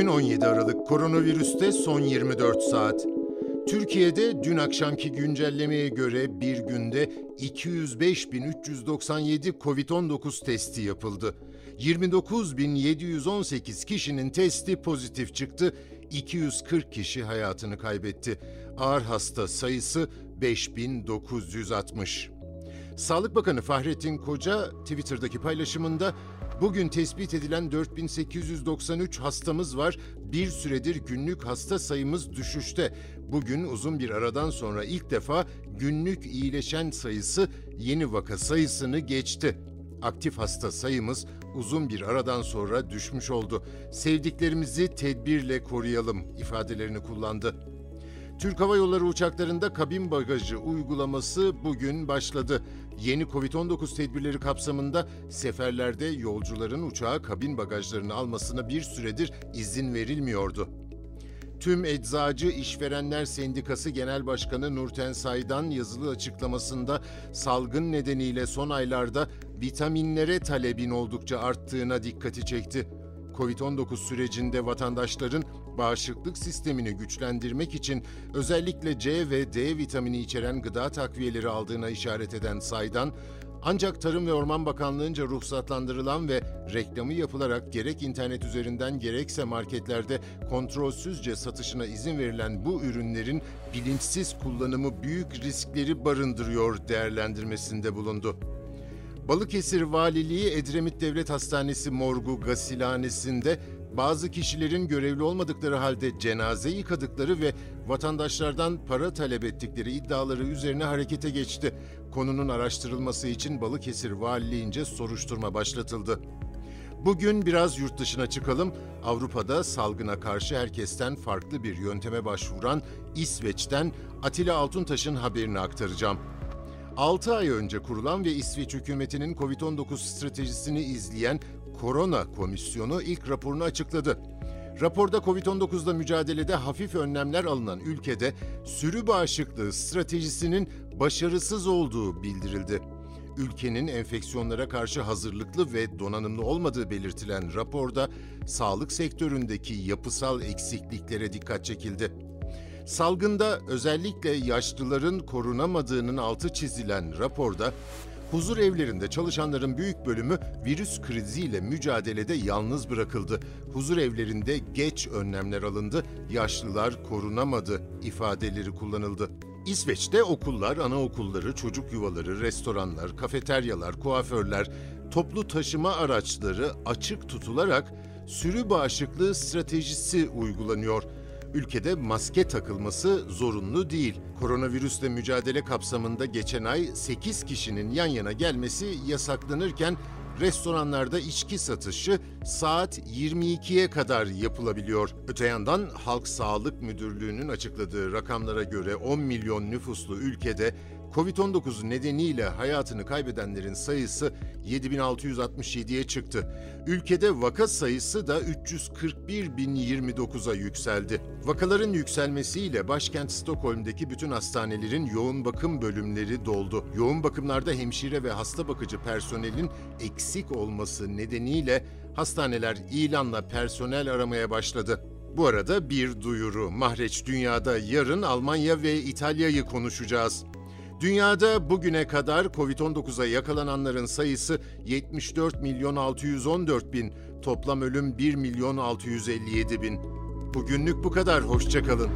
Bugün 17 Aralık koronavirüste son 24 saat. Türkiye'de dün akşamki güncellemeye göre bir günde 205.397 COVID-19 testi yapıldı. 29.718 kişinin testi pozitif çıktı. 240 kişi hayatını kaybetti. Ağır hasta sayısı 5960. Sağlık Bakanı Fahrettin Koca Twitter'daki paylaşımında bugün tespit edilen 4893 hastamız var. Bir süredir günlük hasta sayımız düşüşte. Bugün uzun bir aradan sonra ilk defa günlük iyileşen sayısı yeni vaka sayısını geçti. Aktif hasta sayımız uzun bir aradan sonra düşmüş oldu. Sevdiklerimizi tedbirle koruyalım ifadelerini kullandı. Türk Hava Yolları uçaklarında kabin bagajı uygulaması bugün başladı. Yeni Covid-19 tedbirleri kapsamında seferlerde yolcuların uçağa kabin bagajlarını almasına bir süredir izin verilmiyordu. Tüm Eczacı İşverenler Sendikası Genel Başkanı Nurten Saydan yazılı açıklamasında salgın nedeniyle son aylarda vitaminlere talebin oldukça arttığına dikkati çekti. Covid-19 sürecinde vatandaşların bağışıklık sistemini güçlendirmek için özellikle C ve D vitamini içeren gıda takviyeleri aldığına işaret eden Saydan, ancak Tarım ve Orman Bakanlığı'nca ruhsatlandırılan ve reklamı yapılarak gerek internet üzerinden gerekse marketlerde kontrolsüzce satışına izin verilen bu ürünlerin bilinçsiz kullanımı büyük riskleri barındırıyor değerlendirmesinde bulundu. Balıkesir Valiliği Edremit Devlet Hastanesi morgu gasilhanesinde bazı kişilerin görevli olmadıkları halde cenaze yıkadıkları ve vatandaşlardan para talep ettikleri iddiaları üzerine harekete geçti. Konunun araştırılması için Balıkesir Valiliğince soruşturma başlatıldı. Bugün biraz yurt dışına çıkalım. Avrupa'da salgına karşı herkesten farklı bir yönteme başvuran İsveç'ten Atilla Altuntaş'ın haberini aktaracağım. 6 ay önce kurulan ve İsveç hükümetinin COVID-19 stratejisini izleyen Korona Komisyonu ilk raporunu açıkladı. Raporda COVID-19'la mücadelede hafif önlemler alınan ülkede sürü bağışıklığı stratejisinin başarısız olduğu bildirildi. Ülkenin enfeksiyonlara karşı hazırlıklı ve donanımlı olmadığı belirtilen raporda sağlık sektöründeki yapısal eksikliklere dikkat çekildi. Salgında özellikle yaşlıların korunamadığının altı çizilen raporda huzur evlerinde çalışanların büyük bölümü virüs kriziyle mücadelede yalnız bırakıldı. Huzur evlerinde geç önlemler alındı, yaşlılar korunamadı ifadeleri kullanıldı. İsveç'te okullar, anaokulları, çocuk yuvaları, restoranlar, kafeteryalar, kuaförler, toplu taşıma araçları açık tutularak sürü bağışıklığı stratejisi uygulanıyor. Ülkede maske takılması zorunlu değil. Koronavirüsle mücadele kapsamında geçen ay 8 kişinin yan yana gelmesi yasaklanırken restoranlarda içki satışı saat 22'ye kadar yapılabiliyor. Öte yandan Halk Sağlık Müdürlüğü'nün açıkladığı rakamlara göre 10 milyon nüfuslu ülkede Covid-19 nedeniyle hayatını kaybedenlerin sayısı 7667'ye çıktı. Ülkede vaka sayısı da 341.029'a yükseldi. Vakaların yükselmesiyle başkent Stockholm'deki bütün hastanelerin yoğun bakım bölümleri doldu. Yoğun bakımlarda hemşire ve hasta bakıcı personelin eksik olması nedeniyle hastaneler ilanla personel aramaya başladı. Bu arada bir duyuru. Mahreç Dünya'da yarın Almanya ve İtalya'yı konuşacağız. Dünyada bugüne kadar Covid-19'a yakalananların sayısı 74 milyon 614 bin, toplam ölüm 1 milyon 657 bin. Bugünlük bu kadar, hoşçakalın.